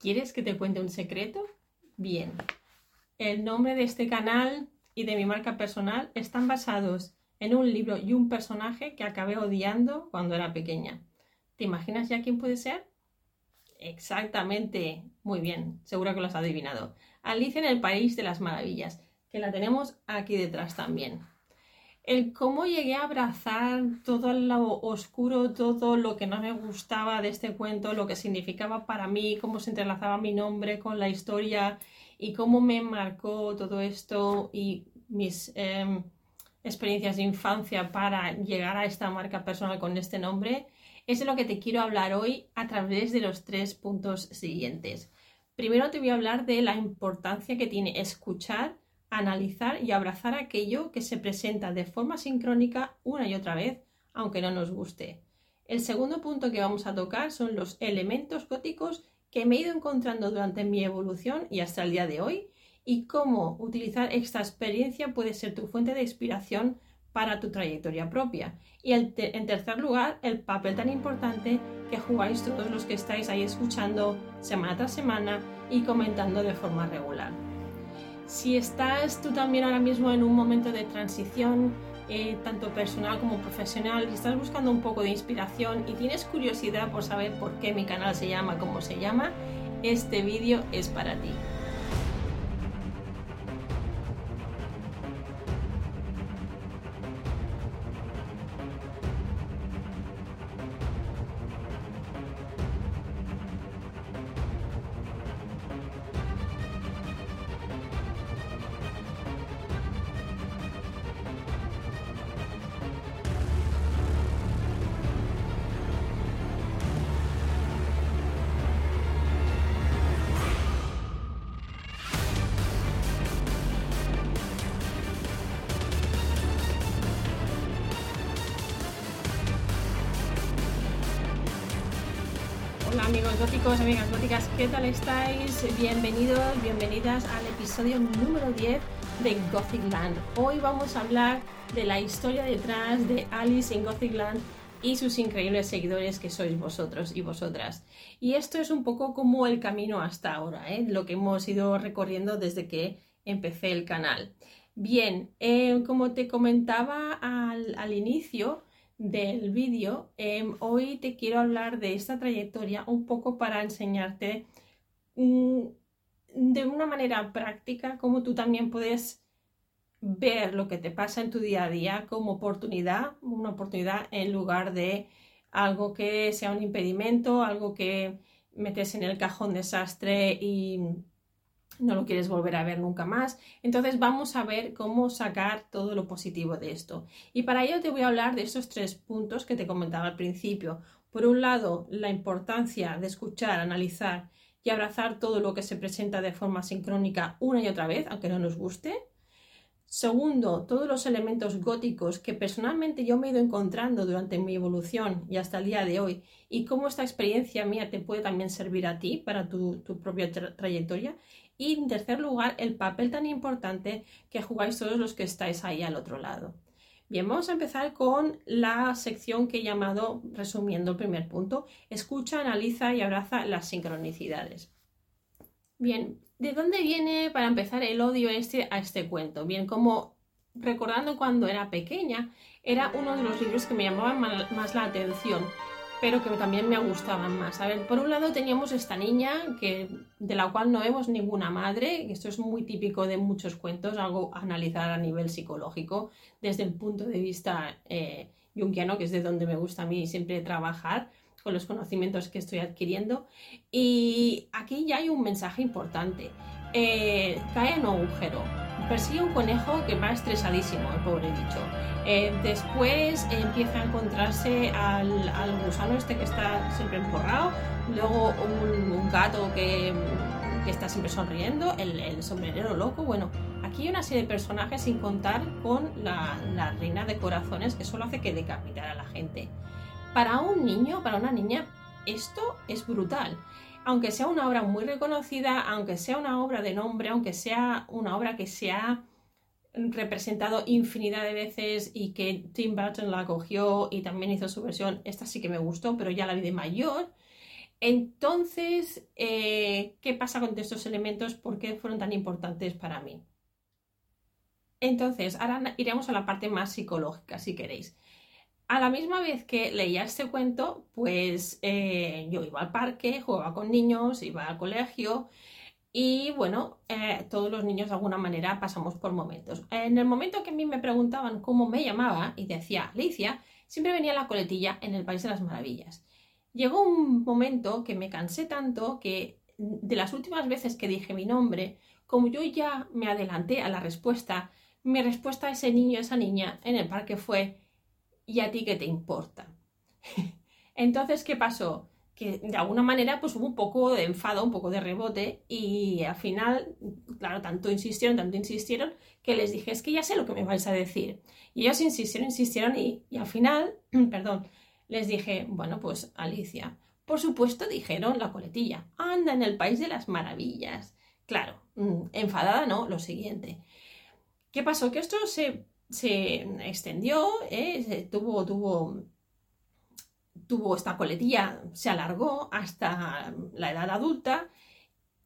¿Quieres que te cuente un secreto? Bien, el nombre de este canal y de mi marca personal están basados en un libro y un personaje que acabé odiando cuando era pequeña. ¿Te imaginas ya quién puede ser? Exactamente, muy bien, seguro que lo has adivinado. Alicia en el País de las Maravillas, que la tenemos aquí detrás también el cómo llegué a abrazar todo lo oscuro, todo lo que no me gustaba de este cuento, lo que significaba para mí, cómo se entrelazaba mi nombre con la historia y cómo me marcó todo esto y mis em, experiencias de infancia para llegar a esta marca personal con este nombre, es de lo que te quiero hablar hoy a través de los tres puntos siguientes. Primero te voy a hablar de la importancia que tiene escuchar analizar y abrazar aquello que se presenta de forma sincrónica una y otra vez, aunque no nos guste. El segundo punto que vamos a tocar son los elementos góticos que me he ido encontrando durante mi evolución y hasta el día de hoy y cómo utilizar esta experiencia puede ser tu fuente de inspiración para tu trayectoria propia. Y en tercer lugar, el papel tan importante que jugáis todos los que estáis ahí escuchando semana tras semana y comentando de forma regular. Si estás tú también ahora mismo en un momento de transición, eh, tanto personal como profesional, y estás buscando un poco de inspiración y tienes curiosidad por saber por qué mi canal se llama como se llama, este vídeo es para ti. Estáis? Bienvenidos, bienvenidas al episodio número 10 de Gothic Land. Hoy vamos a hablar de la historia detrás de Alice en Gothic Land y sus increíbles seguidores que sois vosotros y vosotras. Y esto es un poco como el camino hasta ahora, ¿eh? lo que hemos ido recorriendo desde que empecé el canal. Bien, eh, como te comentaba al, inicio, del vídeo, em, hoy te quiero hablar de esta trayectoria un poco para enseñarte de una manera práctica cómo tú también puedes ver lo que te pasa en tu día a día como oportunidad, una oportunidad en lugar de algo que sea un impedimento, algo que metes en el cajón desastre y no lo quieres volver a ver nunca más. Entonces vamos a ver cómo sacar todo lo positivo de esto. Y para ello te voy a hablar de estos tres puntos que te comentaba al principio. Por un lado, la importancia de escuchar, analizar y abrazar todo lo que se presenta de forma sincrónica una y otra vez, aunque no nos guste. Segundo, todos los elementos góticos que personalmente yo me he ido encontrando durante mi evolución y hasta el día de hoy y cómo esta experiencia mía te puede también servir a ti para tu, propia trayectoria. Y en tercer lugar, el papel tan importante que jugáis todos los que estáis ahí al otro lado. Bien, vamos a empezar con la sección que he llamado, resumiendo el primer punto, escucha, analiza y abraza las sincronicidades. Bien, ¿de dónde viene para empezar el odio este a este cuento? Bien, como recordando cuando era pequeña, era uno de los libros que me llamaban más la atención, pero que también me gustaban más. A ver, por un lado teníamos esta niña que, de la cual no vemos ninguna madre, esto es muy típico de muchos cuentos, algo a analizar a nivel psicológico, desde el punto de vista eh, que es de donde me gusta a mí siempre trabajar con los conocimientos que estoy adquiriendo. Y aquí ya hay un mensaje importante. Eh, cae en un agujero, persigue un conejo que va estresadísimo, el pobre bicho. Eh, después empieza a encontrarse al, gusano este que está siempre emporrado, luego un, gato que, está siempre sonriendo, el, sombrerero loco. Bueno, aquí hay una serie de personajes sin contar con la, la reina de corazones que solo hace que decapitar a la gente. Para un niño, para una niña, esto es brutal. Aunque sea una obra muy reconocida, aunque sea una obra de nombre, aunque sea una obra que se ha representado infinidad de veces y que Tim Burton la cogió y también hizo su versión, esta sí que me gustó, pero ya la vi de mayor, Entonces, eh, ¿qué pasa con estos elementos? ¿Por qué fueron tan importantes para mí? Entonces, ahora iremos a la parte más psicológica, si queréis. A la misma vez que leía este cuento, pues eh, yo iba al parque, jugaba con niños, iba al colegio y bueno, eh, todos los niños de alguna manera pasamos por momentos. En el momento que a mí me preguntaban cómo me llamaba y decía Alicia, siempre venía la coletilla en el País de las Maravillas. Llegó un momento que me cansé tanto que de las últimas veces que dije mi nombre, como yo ya me adelanté a la respuesta, mi respuesta a ese niño, a esa niña en el parque fue, ¿y a ti qué te importa? Entonces, ¿qué pasó? que de alguna manera pues hubo un poco de enfado, un poco de rebote y al final, claro, tanto insistieron, tanto insistieron que les dije, es que ya sé lo que me vais a decir. Y ellos insistieron, insistieron y, al final, perdón, les dije, bueno, pues Alicia, por supuesto dijeron la coletilla, anda en el país de las maravillas. Claro, mm, enfadada no, lo siguiente. ¿Qué pasó? Que esto se, se extendió, ¿eh? tuvo, tuvo tuvo esta coletilla, se alargó hasta la edad adulta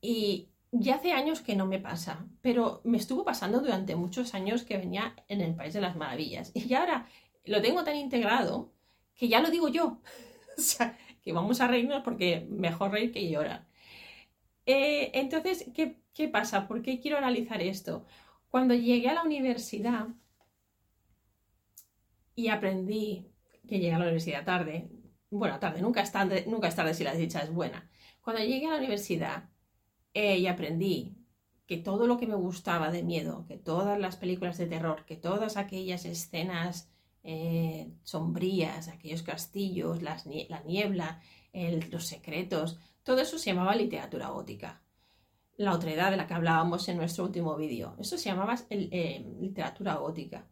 y ya hace años que no me pasa, pero me estuvo pasando durante muchos años que venía en el País de las Maravillas. Y ahora lo tengo tan integrado que ya lo digo yo. o sea, que vamos a reírnos porque mejor reír que llorar. Eh, entonces, ¿qué, ¿qué pasa? ¿Por qué quiero analizar esto? Cuando llegué a la universidad y aprendí que llegué a la universidad tarde, bueno, tarde, nunca es tarde, nunca es tarde si la dicha es buena. Cuando llegué a la universidad eh, y aprendí que todo lo que me gustaba de miedo, que todas las películas de terror, que todas aquellas escenas eh, sombrías, aquellos castillos, la niebla, los secretos, todo eso se llamaba literatura gótica. La otra edad de la que hablábamos en nuestro último vídeo. Eso se llamaba eh, literatura gótica.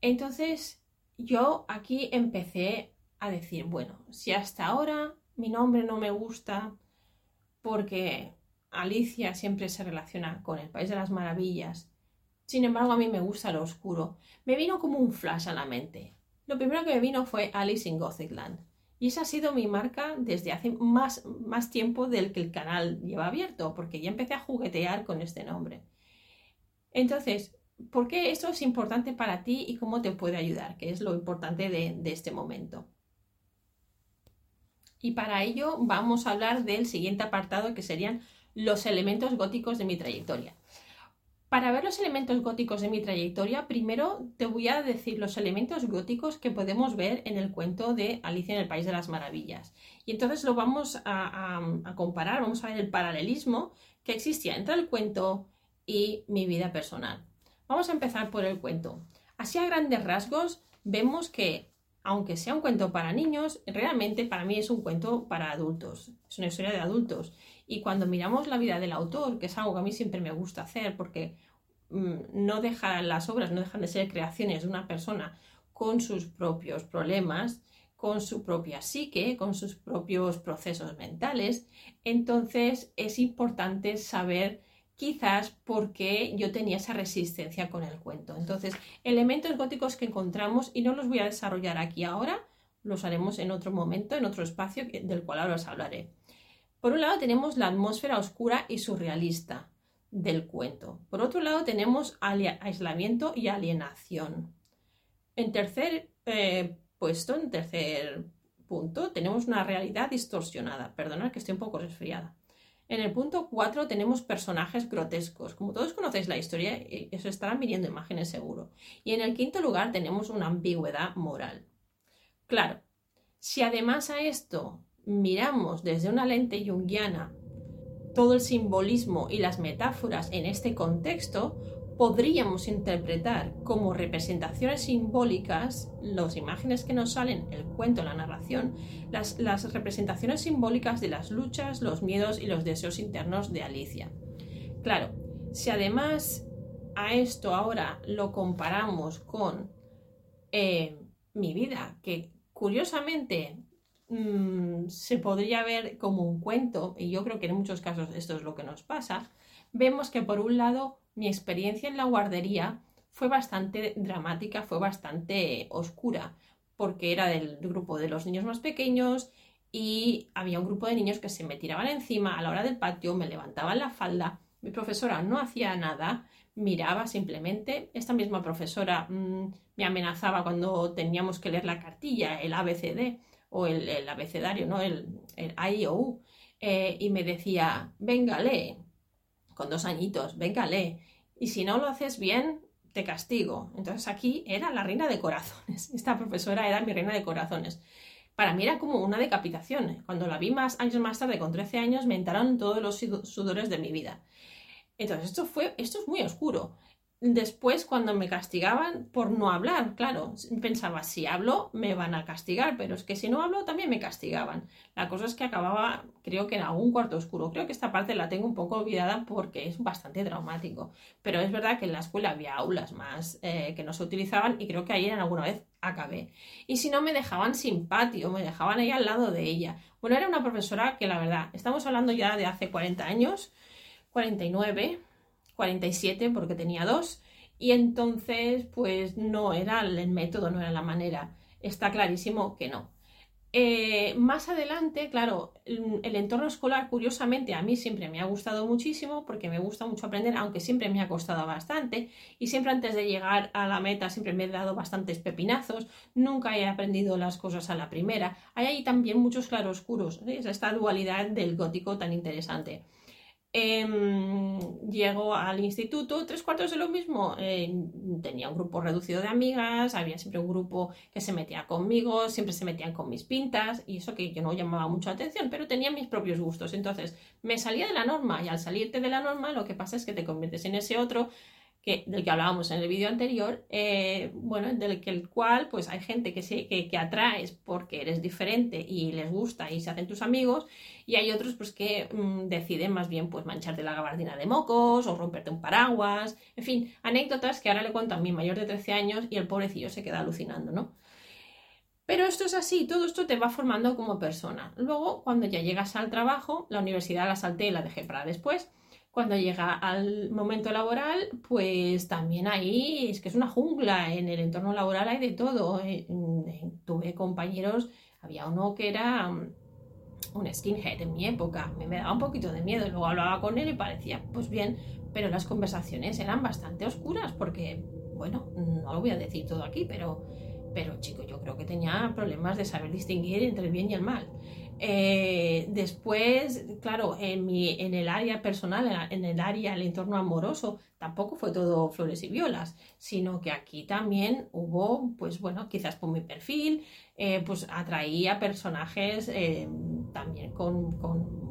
Entonces, yo aquí empecé a decir, bueno, si hasta ahora mi nombre no me gusta porque Alicia siempre se relaciona con el País de las Maravillas, sin embargo a mí me gusta lo oscuro, me vino como un flash a la mente. Lo primero que me vino fue Alice in Gothicland. Y esa ha sido mi marca desde hace más, más tiempo del que el canal lleva abierto, porque ya empecé a juguetear con este nombre. Entonces, ¿por qué esto es importante para ti y cómo te puede ayudar? Que es lo importante de este momento y para ello vamos a hablar del siguiente apartado que serían los elementos góticos de mi trayectoria. Para ver los elementos góticos de mi trayectoria, primero te voy a decir los elementos góticos que podemos ver en el cuento de Alicia en el País de las Maravillas. Y entonces lo vamos a, comparar, vamos a ver el paralelismo que existía entre el cuento y mi vida personal. Vamos a empezar por el cuento. Así a grandes rasgos vemos que aunque sea un cuento para niños, realmente para mí es un cuento para adultos, es una historia de adultos. Y cuando miramos la vida del autor, que es algo que a mí siempre me gusta hacer, porque mm, no dejan las obras, no dejan de ser creaciones de una persona con sus propios problemas, con su propia psique, con sus propios procesos mentales, entonces es importante saber quizás porque yo tenía esa resistencia con el cuento. Entonces, elementos góticos que encontramos, y no los voy a desarrollar aquí ahora, los haremos en otro momento, en otro espacio del cual ahora os hablaré. Por un lado tenemos la atmósfera oscura y surrealista del cuento. Por otro lado tenemos aislamiento y alienación. En tercer eh, puesto, en tercer punto, tenemos una realidad distorsionada. Perdonad que estoy un poco resfriada. En el punto 4 tenemos personajes grotescos. Como todos conocéis la historia, eh, eso estarán viniendo imágenes seguro. Y en el quinto lugar tenemos una ambigüedad moral. Claro, si además a esto miramos desde una lente junguiana todo el simbolismo y las metáforas en este contexto, podríamos interpretar como representaciones simbólicas las imágenes que nos salen, el cuento, la narración, las, las, representaciones simbólicas de las luchas, los miedos y los deseos internos de Alicia. Claro, si además a esto ahora lo comparamos con eh, mi vida, que curiosamente mm, se podría ver como un cuento, y yo creo que en muchos casos esto es lo que nos pasa, vemos que por un lado mi experiencia en la guardería fue bastante dramática, fue bastante oscura, porque era del grupo de los niños más pequeños y había un grupo de niños que se me tiraban encima a la hora del patio, me levantaban la falda, mi profesora no hacía nada, miraba simplemente, esta misma profesora mm, me amenazaba cuando teníamos que leer la cartilla, el ABCD o el, abecedario, ¿no? el, el I o U, eh, y me decía, venga, lee, con dos añitos, venga, lee, y si no lo haces bien, te castigo. Entonces aquí era la reina de corazones, esta profesora era mi reina de corazones. Para mí era como una decapitación. Cuando la vi más años más tarde, con 13 años, me entraron todos los sudores de mi vida. Entonces, esto fue, esto es muy oscuro. Después, cuando me castigaban por no hablar, claro, pensaba, si hablo, me van a castigar, pero es que si no hablo, también me castigaban. La cosa es que acababa, creo que en algún cuarto oscuro. Creo que esta parte la tengo un poco olvidada porque es bastante traumático. Pero es verdad que en la escuela había aulas más eh, que no se utilizaban y creo que ahí en alguna vez acabé. Y si no, me dejaban sin patio, me dejaban ahí al lado de ella. Bueno, era una profesora que la verdad, estamos hablando ya de hace 40 años, 49 47 porque tenía dos y entonces pues no era el método, no era la manera. Está clarísimo que no. Eh, más adelante, claro, el, entorno escolar, curiosamente, a mí siempre me ha gustado muchísimo porque me gusta mucho aprender, aunque siempre me ha costado bastante y siempre antes de llegar a la meta siempre me he dado bastantes pepinazos, nunca he aprendido las cosas a la primera. Hay ahí también muchos claroscuros, es esta dualidad del gótico tan interesante. Em, llego al instituto, tres cuartos de lo mismo. tenía un grupo reducido de amigas, había siempre un grupo que se metía conmigo, siempre se metían con mis pintas y eso que yo no llamaba mucho atención, pero tenía mis propios gustos. Entonces me salía de la norma y al salirte de la norma lo que pasa es que te conviertes en ese otro del que hablábamos en el vídeo anterior, eh, bueno, del que el cual pues hay gente que, se, que, atraes porque eres diferente y les gusta y se hacen tus amigos y hay otros pues que mm, deciden más bien pues mancharte la gabardina de mocos o romperte un paraguas, en fin, anécdotas que ahora le cuento a mi mayor de 13 años y el pobrecillo se queda alucinando, ¿no? Pero esto es así, todo esto te va formando como persona. Luego, cuando ya llegas al trabajo, la universidad la salté y la dejé para después, cuando llega al momento laboral, pues también ahí es que es una jungla, en el entorno laboral hay de todo. Tuve compañeros, había uno que era mm, un skinhead en mi época, me, daba un poquito de miedo, luego hablaba con él y parecía, pues bien, pero las conversaciones eran bastante oscuras porque, bueno, no lo voy a decir todo aquí, pero, pero chico, yo creo que tenía problemas de saber distinguir entre el bien y el mal. Eh, después, claro, en, mi, en el área personal, en el área, el entorno amoroso, tampoco fue todo flores y violas, sino que aquí también hubo, pues bueno, quizás por mi perfil, eh, pues atraía personajes eh, también con, con,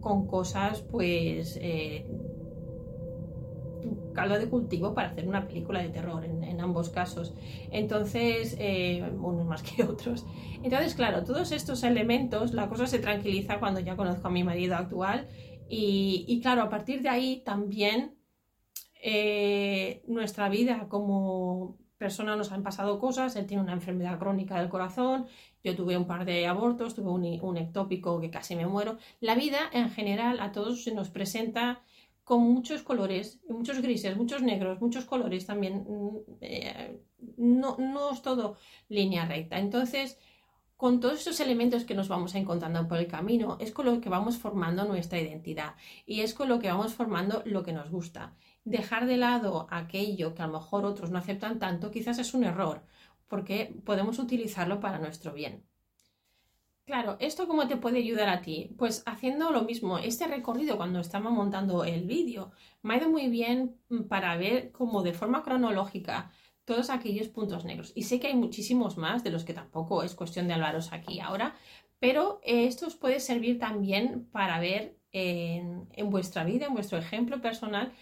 con, cosas, pues caldo de cultivo para hacer una película de terror en, ambos casos. Entonces, eh, unos más que otros. Entonces, claro, todos estos elementos, la cosa se tranquiliza cuando ya conozco a mi marido actual y, claro, a partir de ahí también eh, nuestra vida como persona nos han pasado cosas, él tiene una enfermedad crónica del corazón, yo tuve un par de abortos, tuve un, un ectópico que casi me muero. La vida en general a todos se nos presenta con muchos colores, muchos grises, muchos negros, muchos colores también. Mm, eh, no, no es todo línea recta. Entonces, con todos estos elementos que nos vamos encontrando por el camino, es con lo que vamos formando nuestra identidad y es con lo que vamos formando lo que nos gusta. Dejar de lado aquello que a lo mejor otros no aceptan tanto, quizás es un error, porque podemos utilizarlo para nuestro bien. Claro, ¿esto cómo te puede ayudar a ti? Pues haciendo lo mismo, este recorrido cuando estaba montando el vídeo me ha ido muy bien mm, para ver como de forma cronológica todos aquellos puntos negros. Y sé que hay muchísimos más de los que tampoco es cuestión de hablaros aquí ahora, pero esto os puede servir también para ver en vuestra vida, en vuestro ejemplo personal,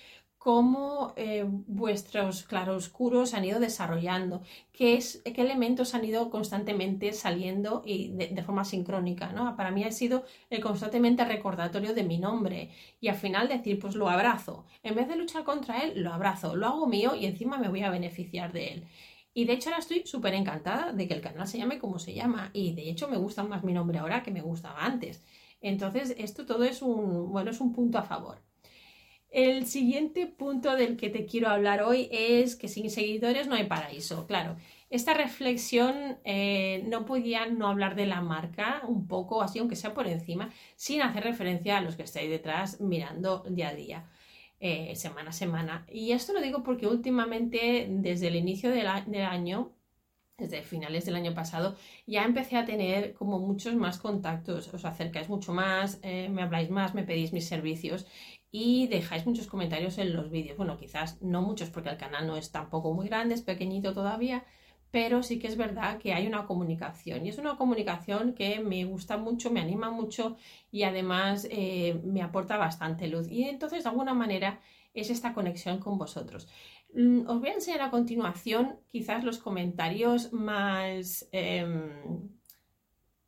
cómo eh, vuestros claroscuros han ido desarrollando, qué, es, qué elementos han ido constantemente saliendo y de, forma sincrónica. ¿no? Para mí ha sido el constantemente recordatorio de mi nombre y al final decir, pues lo abrazo. En vez de luchar contra él, lo abrazo, lo hago mío y encima me voy a beneficiar de él. Y de hecho ahora estoy súper encantada de que el canal se llame como se llama y de hecho me gusta más mi nombre ahora que me gustaba antes. Entonces esto todo es un, bueno, es un punto a favor. El siguiente punto del que te quiero hablar hoy es que sin seguidores no hay paraíso. Claro, esta reflexión eh, no podía no hablar de la marca un poco, así aunque sea por encima, sin hacer referencia a los que estáis detrás mirando día a día. Eh, semana a semana. Y esto lo digo porque últimamente, desde el inicio del, año, desde finales del año pasado, ya empecé a tener como muchos más contactos. Os acercáis mucho más, eh, me habláis más, me pedís mis servicios y dejáis muchos comentarios en los vídeos. Bueno, quizás no muchos porque el canal no es tampoco muy grande, es pequeñito todavía, pero sí que es verdad que hay una comunicación y es una comunicación que me gusta mucho, me anima mucho y además eh, me aporta bastante luz. Y entonces, de alguna manera, es esta conexión con vosotros. Mm, os voy a enseñar a continuación quizás los comentarios más... Em,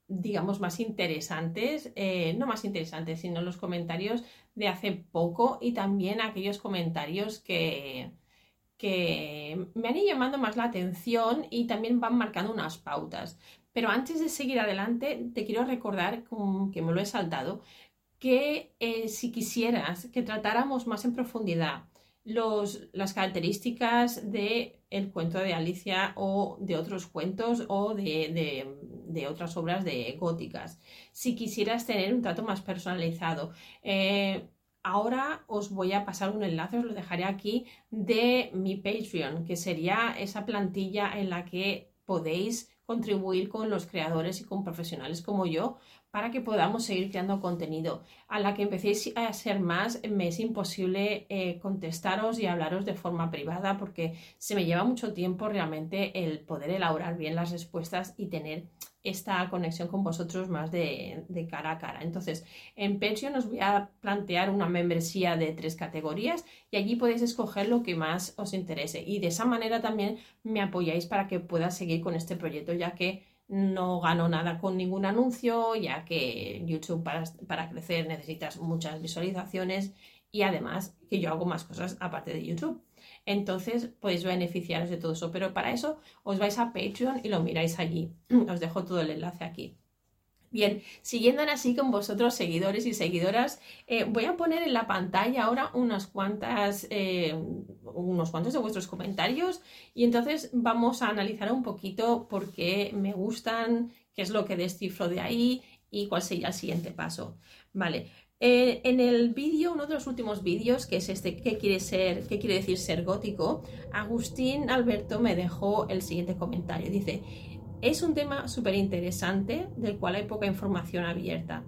digamos, más interesantes, eh, no más interesantes, sino los comentarios de hace poco y también aquellos comentarios que, que me han ido llamando más la atención y también van marcando unas pautas. Pero antes de seguir adelante, te quiero recordar, que me lo he saltado, que eh, si quisieras que tratáramos más en profundidad las características del el cuento de Alicia o de otros cuentos o de, de, otras obras de góticas, si quisieras tener un trato más personalizado, eh, Ahora os voy a pasar un enlace, os lo dejaré aquí, de mi Patreon, que sería esa plantilla en la que podéis contribuir con los creadores y con profesionales como yo para que podamos seguir creando contenido. A la que empecéis a ser más, me es imposible eh, contestaros y hablaros de forma privada porque se me lleva mucho tiempo realmente el poder elaborar bien las respuestas y tener esta conexión con vosotros más de, cara a cara. Entonces, en Patreon os voy a plantear una membresía de tres categorías y allí podéis escoger lo que más os interese. Y de esa manera también me apoyáis para que pueda seguir con este proyecto, ya que no gano nada con ningún anuncio, ya que YouTube para, para crecer necesitas muchas visualizaciones y además que yo hago más cosas aparte de YouTube. Entonces podéis beneficiaros de todo eso. Pero para eso os vais a Patreon y lo miráis allí. Os dejo todo el enlace aquí. Bien, siguiendo así con vosotros, seguidores y seguidoras, eh, voy a poner en la pantalla ahora unas cuantas, eh, unos cuantos de vuestros comentarios y entonces vamos a analizar un poquito por qué me gustan, qué es lo que descifro de ahí y cuál sería el siguiente paso. Vale, eh, en el vídeo, uno de los últimos vídeos, que es este, ¿qué quiere, ser, ¿qué quiere decir ser gótico? Agustín Alberto me dejó el siguiente comentario. Dice, es un tema súper interesante del cual hay poca información abierta.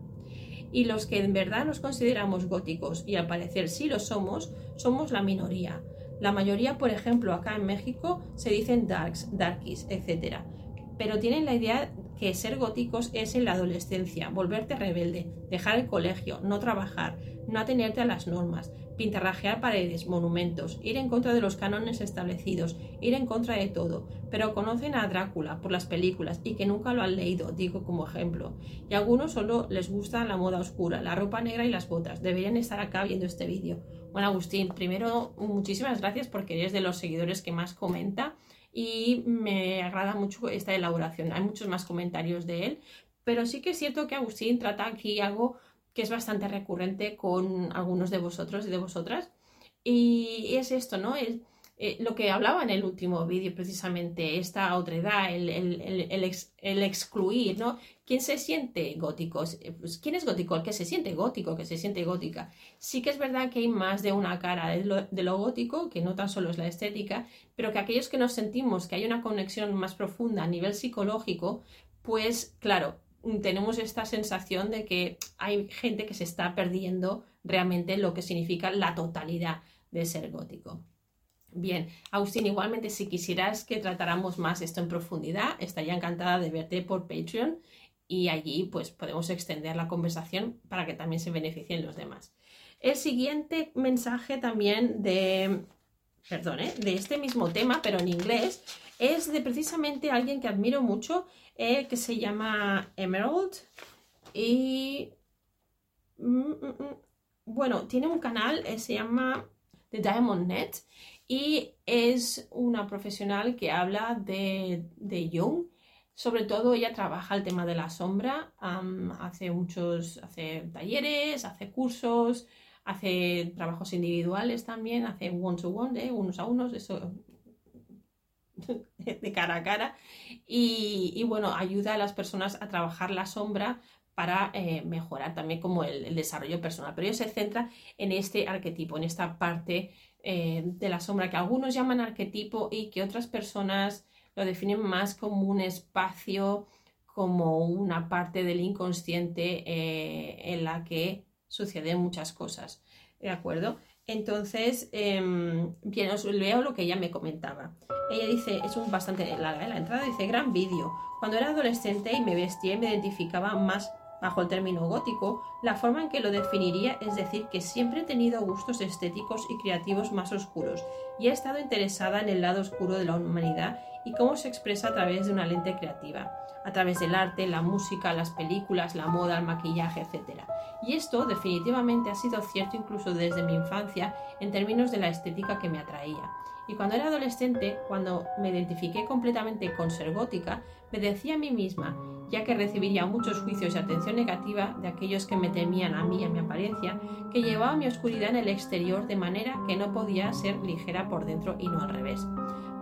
Y los que en verdad nos consideramos góticos, y al parecer sí lo somos, somos la minoría. La mayoría, por ejemplo, acá en México se dicen darks, darkies, etc. Pero tienen la idea que ser góticos es en la adolescencia, volverte rebelde, dejar el colegio, no trabajar, no atenerte a las normas, pintarrajear paredes, monumentos, ir en contra de los cánones establecidos, ir en contra de todo, pero conocen a Drácula por las películas y que nunca lo han leído, digo como ejemplo. Y a algunos solo les gusta la moda oscura, la ropa negra y las botas. Deberían estar acá viendo este vídeo. Bueno, Agustín, primero muchísimas gracias porque eres de los seguidores que más comenta y me agrada mucho esta elaboración. Hay muchos más comentarios de él, pero sí que es cierto que Agustín trata aquí algo que es bastante recurrente con algunos de vosotros y de vosotras. Y es esto, ¿no? El, eh, lo que hablaba en el último vídeo, precisamente, esta otra edad, el, el, excluir, ¿no? ¿Quién se siente gótico? Eh, pues, ¿Quién es gótico? El que se siente gótico, que se siente gótica. Sí que es verdad que hay más de una cara de lo, de lo gótico, que no tan solo es la estética, pero que aquellos que nos sentimos que hay una conexión más profunda a nivel psicológico, pues claro, tenemos esta sensación de que hay gente que se está perdiendo realmente lo que significa la totalidad de ser gótico. Bien, Agustín, igualmente si quisieras que tratáramos más esto en profundidad, estaría encantada de verte por Patreon y allí pues podemos extender la conversación para que también se beneficien los demás. El siguiente mensaje también de, perdón, ¿eh? de este mismo tema, pero en inglés, es de precisamente alguien que admiro mucho, eh, que se llama Emerald y mm, mm, mm, bueno, tiene un canal, eh, se llama The Diamond Net y es una profesional que habla de, de Jung. Sobre todo ella trabaja el tema de la sombra, hace muchos, hace talleres, hace cursos, hace trabajos individuales también, hace one to one, unos a unos, eso de cara a cara y, bueno, ayuda a las personas a trabajar la sombra para eh, mejorar también como el, desarrollo personal. Pero ellos se centra en este arquetipo, en esta parte eh, de la sombra que algunos llaman arquetipo y que otras personas lo definen más como un espacio, como una parte del inconsciente eh, en la que suceden muchas cosas. ¿De acuerdo? Entonces, em, bien, os leo lo que ella me comentaba. Ella dice, es un bastante larga, ¿eh? la entrada dice, gran vídeo. Cuando era adolescente y me vestía y me identificaba más bajo el término gótico, la forma en que lo definiría es decir que siempre he tenido gustos estéticos y creativos más oscuros y he estado interesada en el lado oscuro de la humanidad y cómo se expresa a través de una lente creativa, a través del arte, la música, las películas, la moda, el maquillaje, etc. Y esto definitivamente ha sido cierto incluso desde mi infancia en términos de la estética que me atraía. Y cuando era adolescente, cuando me identifiqué completamente con ser gótica, me decía a mí misma, ya que recibiría muchos juicios y atención negativa de aquellos que me temían a mí y a mi apariencia, que llevaba mi oscuridad en el exterior de manera que no podía ser ligera por dentro y no al revés.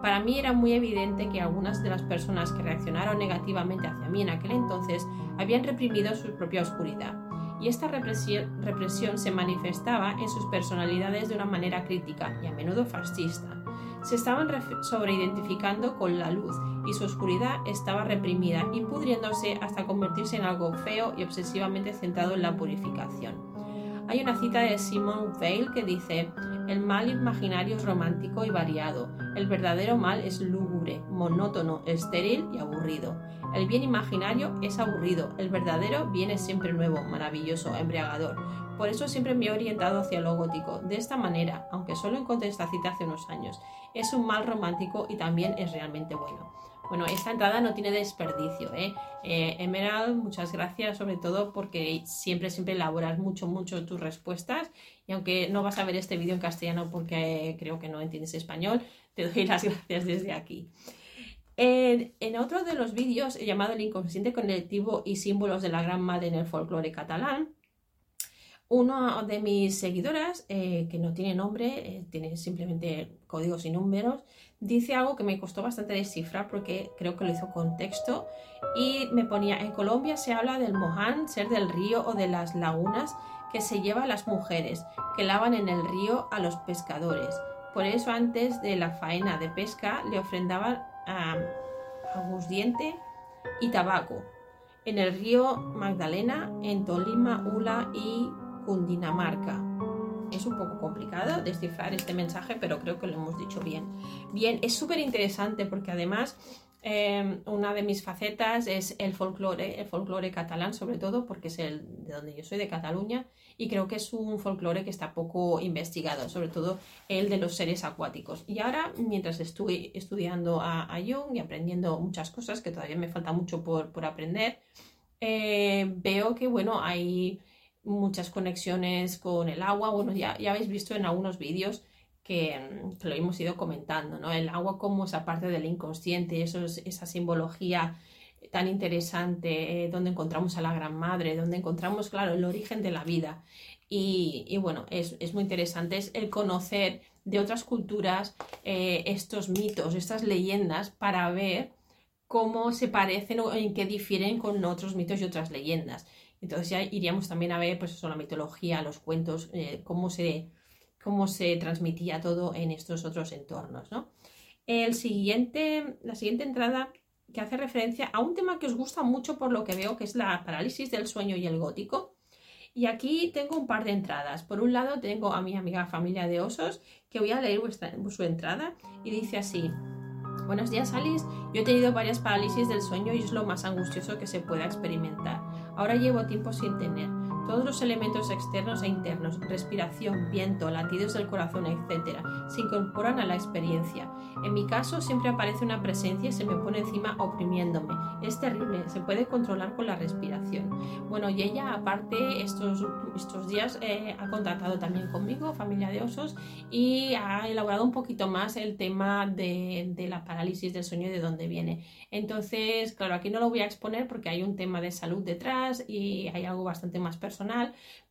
Para mí era muy evidente que algunas de las personas que reaccionaron negativamente hacia mí en aquel entonces habían reprimido su propia oscuridad, y esta represión, se manifestaba en sus personalidades de una manera crítica y a menudo fascista. Se estaban sobreidentificando con la luz y su oscuridad estaba reprimida, impudriéndose hasta convertirse en algo feo y obsesivamente centrado en la purificación. Hay una cita de Simone Weil que dice, el mal imaginario es romántico y variado, el verdadero mal es lúgubre, monótono, estéril y aburrido. El bien imaginario es aburrido, el verdadero viene siempre nuevo, maravilloso, embriagador. Por eso siempre me he orientado hacia lo gótico. De esta manera, aunque solo encontré esta cita hace unos años, es un mal romántico y también es realmente bueno. Bueno, esta entrada no tiene desperdicio, ¿eh? ¿eh? Emerald, muchas gracias sobre todo porque siempre, siempre elaboras mucho, mucho tus respuestas y aunque no vas a ver este vídeo en castellano porque creo que no entiendes español, te doy las gracias desde aquí. En, en otro de los vídeos llamado El inconsciente colectivo y símbolos de la Gran Madre en el folclore catalán, una de mis seguidoras, eh, que no tiene nombre, eh, tiene simplemente códigos y números, dice algo que me costó bastante descifrar porque creo que lo hizo con texto y me ponía, en Colombia se habla del moján, ser del río o de las lagunas que se lleva a las mujeres, que lavan en el río a los pescadores. Por eso antes de la faena de pesca le ofrendaban a aguardiente y tabaco. En el río Magdalena, en Tolima, Ula y Cundinamarca. Es un poco complicado descifrar este mensaje, pero creo que lo hemos dicho bien. Bien, es súper interesante porque además em, una de mis facetas es el folclore, el folclore catalán sobre todo, porque es el de donde yo soy, de Cataluña, y creo que es un folclore que está poco investigado, sobre todo el de los seres acuáticos. Y ahora, mientras estoy estudiando a, Jung y aprendiendo muchas cosas, que todavía me falta mucho por, aprender, eh, veo que, bueno, hay muchas conexiones con el agua. Bueno, ya, ya habéis visto en algunos vídeos que, lo hemos ido comentando, ¿no? El agua como esa parte del inconsciente, eso esa simbología tan interesante, eh, donde encontramos a la Gran Madre, donde encontramos, claro, el origen de la vida. Y, bueno, es, muy interesante es el conocer de otras culturas eh, estos mitos, estas leyendas, para ver cómo se parecen o en qué difieren con otros mitos y otras leyendas. Entonces ya iríamos también a ver pues eso, la mitología, los cuentos, eh, cómo, se, cómo se transmitía todo en estos otros entornos. ¿no? El siguiente, la siguiente entrada que hace referencia a un tema que os gusta mucho por lo que veo, que es la parálisis del sueño y el gótico. Y aquí tengo un par de entradas. Por un lado tengo a mi amiga familia de osos, que voy a leer su entrada y dice así. Buenos días Alice, yo he tenido varias parálisis del sueño y es lo más angustioso que se pueda experimentar. Ahora llevo tiempo sin tener. Todos los elementos externos e internos, respiración, viento, latidos del corazón, etc., se incorporan a la experiencia. En mi caso siempre aparece una presencia y se me pone encima oprimiéndome. Es terrible, se puede controlar con la respiración. Bueno, y ella aparte estos, estos días eh, ha contactado también conmigo, familia de osos, y ha elaborado un poquito más el tema de, de la parálisis del sueño y de dónde viene. Entonces, claro, aquí no lo voy a exponer porque hay un tema de salud detrás y hay algo bastante más personal,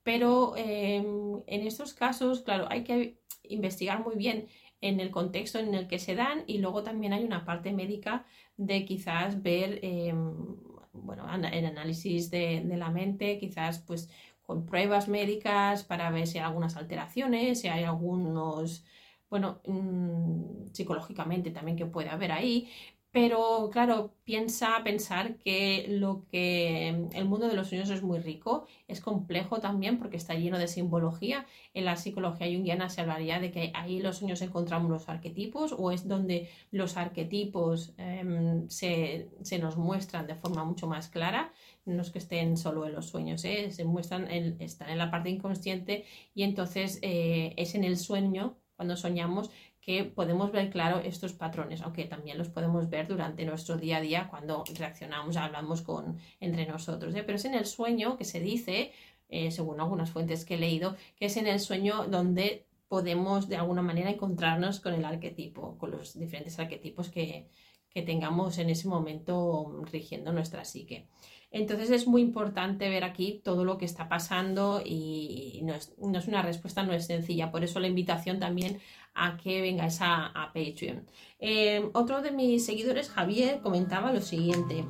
pero em, en estos casos, claro, hay que investigar muy bien en el contexto en el que se dan y luego también hay una parte médica de quizás ver em, bueno, el análisis de, la mente, quizás pues con pruebas médicas para ver si hay algunas alteraciones, si hay algunos, bueno, mm, psicológicamente también que puede haber ahí, pero claro, piensa pensar que lo que el mundo de los sueños es muy rico, es complejo también porque está lleno de simbología. En la psicología junguiana se hablaría de que ahí los sueños encontramos los arquetipos o es donde los arquetipos em, se, nos muestran de forma mucho más clara. No es que estén solo en los sueños, ¿eh? se muestran, están en la parte inconsciente y entonces eh, es en el sueño cuando soñamos que podemos ver claro estos patrones, aunque también los podemos ver durante nuestro día a día cuando reaccionamos, hablamos con, entre nosotros. ¿eh? Pero es en el sueño que se dice, eh, según algunas fuentes que he leído, que es en el sueño donde podemos de alguna manera encontrarnos con el arquetipo, con los diferentes arquetipos que, que tengamos en ese momento rigiendo nuestra psique. Entonces es muy importante ver aquí todo lo que está pasando y no es, una respuesta, no es sencilla. Por eso la invitación también a que vengáis a, Patreon. Eh, otro de mis seguidores, Javier, comentaba lo siguiente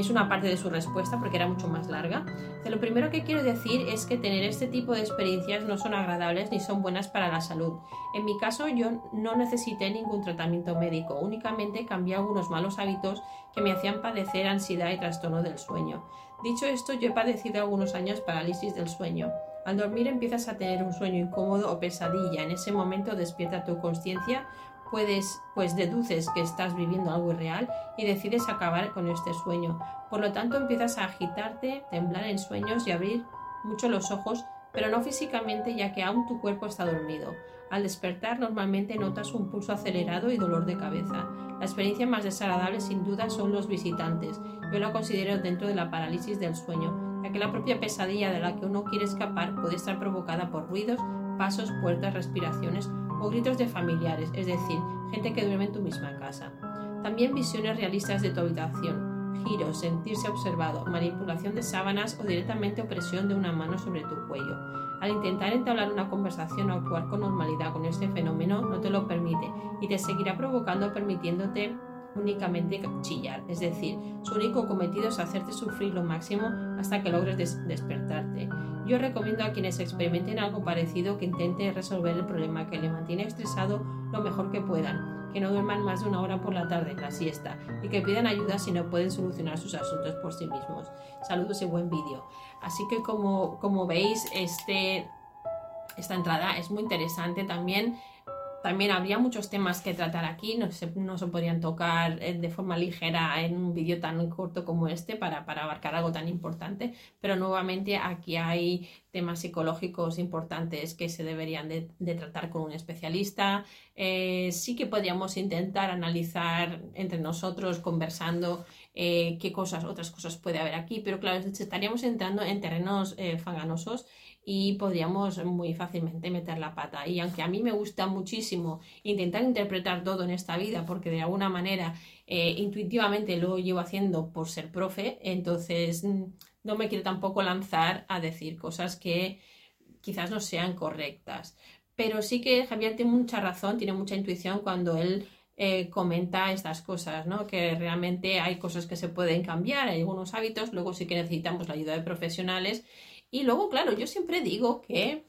es una parte de su respuesta porque era mucho más larga. lo primero que quiero decir es que tener este tipo de experiencias no son agradables ni son buenas para la salud. En mi caso yo no necesité ningún tratamiento médico, únicamente cambié algunos malos hábitos que me hacían padecer ansiedad y trastorno del sueño. Dicho esto, yo he padecido algunos años parálisis del sueño. Al dormir empiezas a tener un sueño incómodo o pesadilla. En ese momento despierta tu conciencia puedes, pues deduces que estás viviendo algo irreal y decides acabar con este sueño. Por lo tanto, empiezas a agitarte, temblar en sueños y abrir mucho los ojos, pero no físicamente ya que aún tu cuerpo está dormido. Al despertar normalmente notas un pulso acelerado y dolor de cabeza. La experiencia más desagradable sin duda son los visitantes. Yo la considero dentro de la parálisis del sueño, ya que la propia pesadilla de la que uno quiere escapar puede estar provocada por ruidos, pasos, puertas, respiraciones o gritos de familiares, es decir, gente que duerme en tu misma casa. También visiones realistas de tu habitación, giros, sentirse observado, manipulación de sábanas o directamente opresión de una mano sobre tu cuello. Al intentar entablar una conversación o actuar con normalidad con este fenómeno no te lo permite y te seguirá provocando permitiéndote únicamente chillar, es decir, su único cometido es hacerte sufrir lo máximo hasta que logres despertarte. Yo recomiendo a quienes experimenten algo parecido que intenten resolver el problema que le mantiene estresado lo mejor que puedan, que no duerman más de una hora por la tarde, la siesta, y que pidan ayuda si no pueden solucionar sus asuntos por sí mismos. Saludos y buen vídeo. Así que como, como veis, este, esta entrada es muy interesante también también habría muchos temas que tratar aquí, no se, no se podrían tocar eh, de forma ligera en un vídeo tan corto como este para, para, abarcar algo tan importante, pero nuevamente aquí hay temas psicológicos importantes que se deberían de, tratar con un especialista. Eh, sí que podríamos intentar analizar entre nosotros, conversando, eh, qué cosas, otras cosas puede haber aquí, pero claro, estaríamos entrando en terrenos fanganosos y podríamos muy fácilmente meter la pata. Y aunque a mí me gusta muchísimo intentar interpretar todo en esta vida, porque de alguna manera eh, intuitivamente lo llevo haciendo por ser profe, entonces mm, no me quiero tampoco lanzar a decir cosas que quizás no sean correctas. Pero sí que Javier tiene mucha razón, tiene mucha intuición cuando él eh, comenta estas cosas, ¿no? Que realmente hay cosas que se pueden cambiar, hay algunos hábitos, luego sí que necesitamos la ayuda de profesionales y luego, claro, yo siempre digo que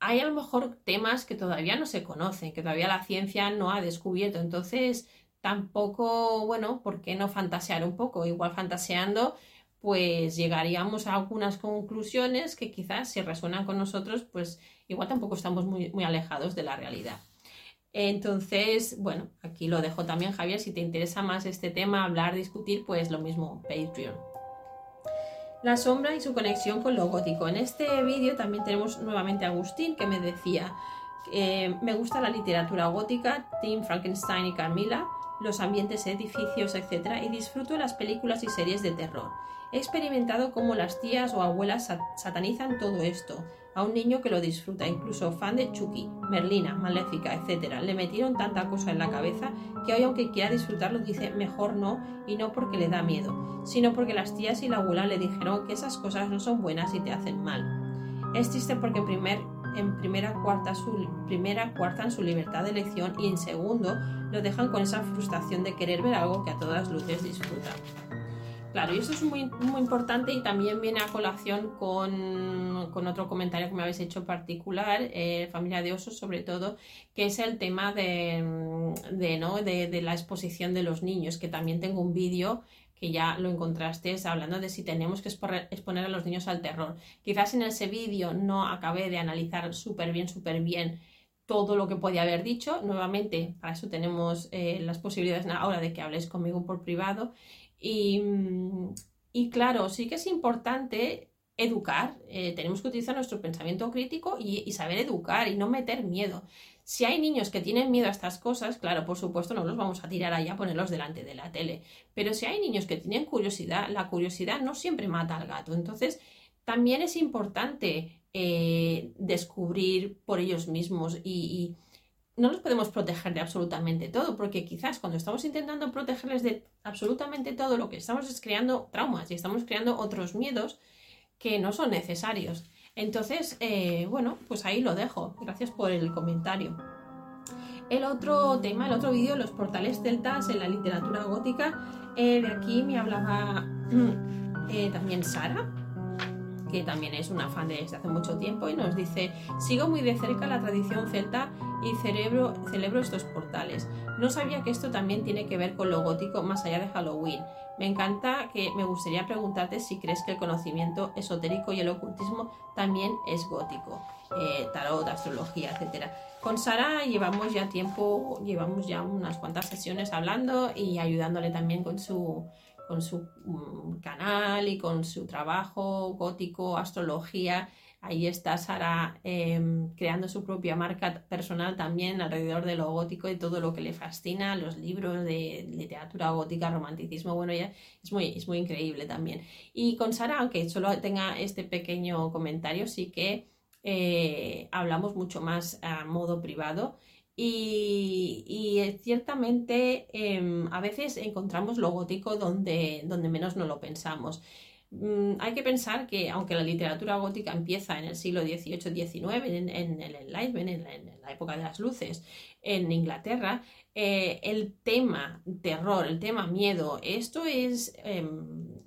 hay a lo mejor temas que todavía no se conocen, que todavía la ciencia no ha descubierto. Entonces, tampoco, bueno, ¿por qué no fantasear un poco? Igual fantaseando, pues llegaríamos a algunas conclusiones que quizás si resuenan con nosotros, pues igual tampoco estamos muy, muy alejados de la realidad. Entonces, bueno, aquí lo dejo también, Javier. Si te interesa más este tema, hablar, discutir, pues lo mismo, Patreon. La sombra y su conexión con lo gótico. En este vídeo también tenemos nuevamente a Agustín que me decía, eh, me gusta la literatura gótica, Tim Frankenstein y Carmilla, los ambientes, edificios, etc. y disfruto las películas y series de terror. He experimentado cómo las tías o abuelas satanizan todo esto, a un niño que lo disfruta, incluso fan de Chucky, Merlina, Maléfica, etc. Le metieron tanta cosa en la cabeza que hoy aunque quiera disfrutarlo dice mejor no y no porque le da miedo, sino porque las tías y la abuela le dijeron que esas cosas no son buenas y te hacen mal. Es triste porque en primera cuarta su primera su libertad de elección y en segundo lo dejan con esa frustración de querer ver algo que a todas luces disfrutan. Claro, y eso es muy, muy importante y también viene a colación con, con otro comentario que me habéis hecho particular, eh, familia de osos sobre todo, que es el tema de, de, ¿no? de, la exposición de los niños, que también tengo un vídeo que ya lo encontraste hablando de si tenemos que exponer a los niños al terror. Quizás en ese vídeo no acabé de analizar súper bien, súper bien todo lo que podía haber dicho. Nuevamente, para eso tenemos eh, las posibilidades ahora de que habléis conmigo por privado Mm, y, claro, sí que es importante educar, eh, tenemos que utilizar nuestro pensamiento crítico y, saber educar y no meter miedo. Si hay niños que tienen miedo a estas cosas, claro, por supuesto no los vamos a tirar ahí a ponerlos delante de la tele. Pero si hay niños que tienen curiosidad, la curiosidad no siempre mata al gato. Entonces, también es importante eh, descubrir por ellos mismos y no los podemos proteger de absolutamente todo, porque quizás cuando estamos intentando protegerles de absolutamente todo, lo que estamos es creando traumas y estamos creando otros miedos que no son necesarios. Entonces, eh, bueno, pues ahí lo dejo. Gracias por el comentario. El otro tema, el otro vídeo, los portales celtas en la literatura gótica. Eh, de aquí me hablaba eh, también Sara, que también es una fan desde hace mucho tiempo y nos dice, sigo muy de cerca la tradición celta y cerebro, celebro estos portales. No sabía que esto también tiene que ver con lo gótico más allá de Halloween. Me encanta que me gustaría preguntarte si crees que el conocimiento esotérico y el ocultismo también es gótico, eh, tarot, astrología, etc. Con Sara llevamos ya tiempo, llevamos ya unas cuantas sesiones hablando y ayudándole también con su con su mm, canal y con su trabajo gótico, astrología. Ahí está Sara em, creando su propia marca personal también alrededor de lo gótico y todo lo que le fascina, los libros de literatura gótica, romanticismo, bueno, ya es muy, es muy increíble también. Y con Sara, aunque solo tenga este pequeño comentario, sí que eh, hablamos mucho más a modo privado y, ciertamente em, a veces encontramos lo gótico donde, donde menos no lo pensamos. Mm, hay que pensar que aunque la literatura gótica empieza en el siglo XVIII-XIX, en, en, el Enlightenment, en, la época de las luces, en Inglaterra, eh, el tema terror, el tema miedo, esto es, em,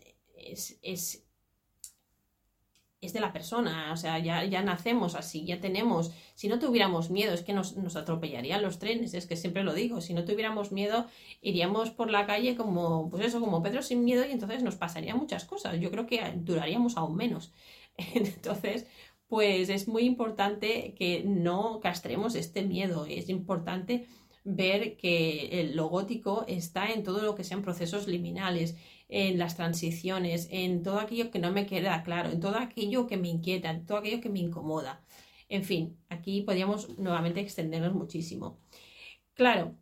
es de la persona, o sea, ya, ya nacemos así, ya tenemos, si no tuviéramos miedo, es que nos, nos, atropellarían los trenes, es que siempre lo digo, si no tuviéramos miedo, iríamos por la calle como, pues eso, como Pedro sin miedo y entonces nos pasarían muchas cosas, yo creo que duraríamos aún menos. Entonces, pues es muy importante que no castremos este miedo, es importante ver que lo gótico está en todo lo que sean procesos liminales, en las transiciones, en todo aquello que no me queda claro, en todo aquello que me inquieta, en todo aquello que me incomoda. En fin, aquí podríamos nuevamente extendernos muchísimo. Claro,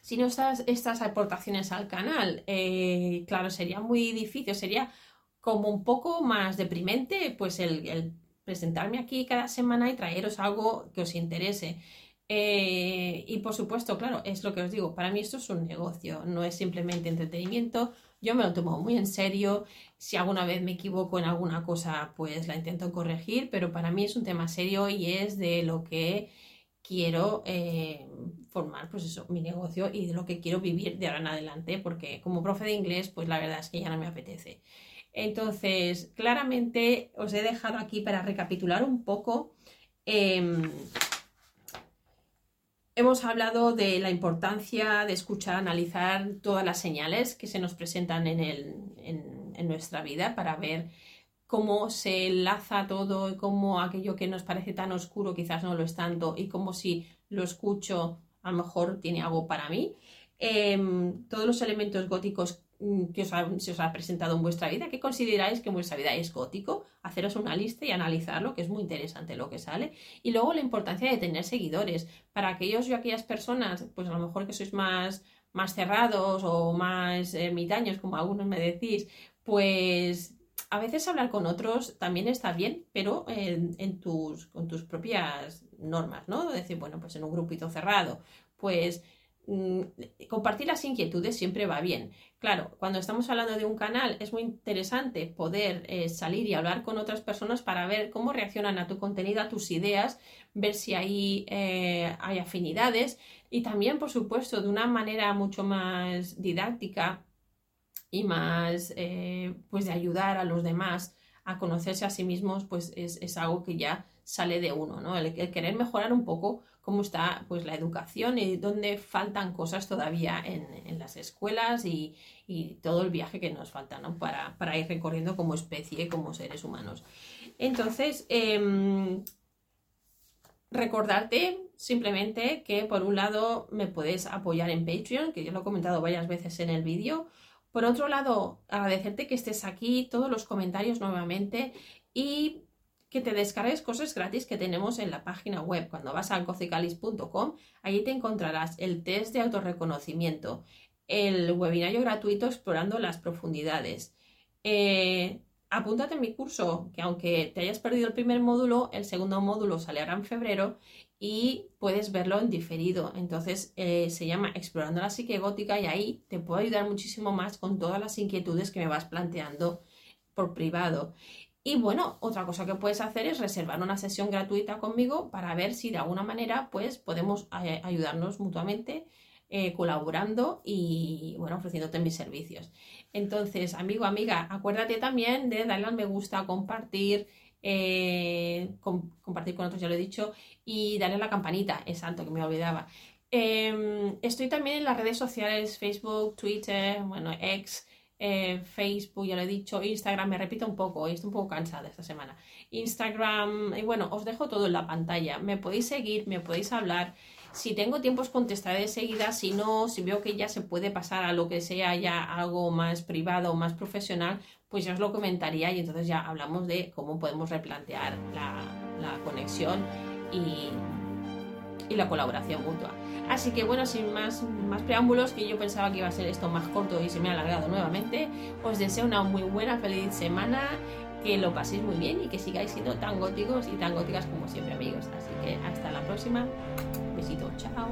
si no estás estas aportaciones al canal, eh, claro, sería muy difícil, sería como un poco más deprimente, pues el, presentarme aquí cada semana y traeros algo que os interese. Eh, y por supuesto, claro, es lo que os digo, para mí esto es un negocio, no es simplemente entretenimiento, yo me lo tomo muy en serio. Si alguna vez me equivoco en alguna cosa, pues la intento corregir, pero para mí es un tema serio y es de lo que quiero eh, formar, pues eso, mi negocio y de lo que quiero vivir de ahora en adelante, porque como profe de inglés, pues la verdad es que ya no me apetece. Entonces, claramente os he dejado aquí para recapitular un poco. Em, Hemos hablado de la importancia de escuchar, analizar todas las señales que se nos presentan en, nuestra vida para ver cómo se enlaza todo y cómo aquello que nos parece tan oscuro quizás no lo es tanto y cómo si lo escucho a lo mejor tiene algo para mí. Em, todos los elementos góticos que os se os ha presentado en vuestra vida, ¿qué consideráis que en vuestra vida es gótico? Haceros una lista y analizarlo, que es muy interesante lo que sale. Y luego la importancia de tener seguidores. Para aquellos y aquellas personas, pues a lo mejor que sois más, más cerrados o más ermitaños, como algunos me decís, pues a veces hablar con otros también está bien, pero en, tus, con tus propias normas, ¿no? Decir, bueno, pues en un grupito cerrado, pues mm, compartir las inquietudes siempre va bien. Claro, cuando estamos hablando de un canal es muy interesante poder eh, salir y hablar con otras personas para ver cómo reaccionan a tu contenido, a tus ideas, ver si ahí eh, hay afinidades y también, por supuesto, de una manera mucho más didáctica y más eh, pues de ayudar a los demás a conocerse a sí mismos, pues es, algo que ya sale de uno, ¿no? El, querer mejorar un poco cómo está pues la educación y dónde faltan cosas todavía en, las escuelas y, todo el viaje que nos falta, ¿no? Para, para ir recorriendo como especie, como seres humanos. Entonces, em, recordarte simplemente que por un lado me puedes apoyar en Patreon, que ya lo he comentado varias veces en el vídeo, por otro lado, agradecerte que estés aquí, todos los comentarios nuevamente y que te descargues cosas gratis que tenemos en la página web. Cuando vas a gozicalis.com, allí te encontrarás el test de autorreconocimiento, el webinario gratuito explorando las profundidades. Eh, apúntate en mi curso, que aunque te hayas perdido el primer módulo, el segundo módulo sale ahora en febrero y puedes verlo en diferido. Entonces eh, se llama Explorando la psique gótica y ahí te puedo ayudar muchísimo más con todas las inquietudes que me vas planteando por privado. Y bueno, otra cosa que puedes hacer es reservar una sesión gratuita conmigo para ver si de alguna manera pues podemos ayudarnos mutuamente eh, colaborando y bueno, ofreciéndote mis servicios. Entonces, amigo, amiga, acuérdate también de darle al me gusta, compartir, eh, compartir con otros, ya lo he dicho, y darle a la campanita, exacto, que me olvidaba. Em, estoy también en las redes sociales, Facebook, Twitter, bueno, X, eh, Facebook, ya lo he dicho, Instagram, me repito un poco, estoy un poco cansada esta semana. Instagram, y bueno, os dejo todo en la pantalla. Me podéis seguir, me podéis hablar. Si tengo tiempo os contestaré de seguida, si no, si veo que ya se puede pasar a lo que sea ya algo más privado o más profesional, pues ya os lo comentaría y entonces ya hablamos de cómo podemos replantear la, conexión y, la colaboración mutua. Así que bueno, sin más, más preámbulos, que yo pensaba que iba a ser esto más corto y se me ha alargado nuevamente, os deseo una muy buena, feliz semana, que lo paséis muy bien y que sigáis siendo tan góticos y tan góticas como siempre amigos. Así que hasta la próxima. Besito, chao.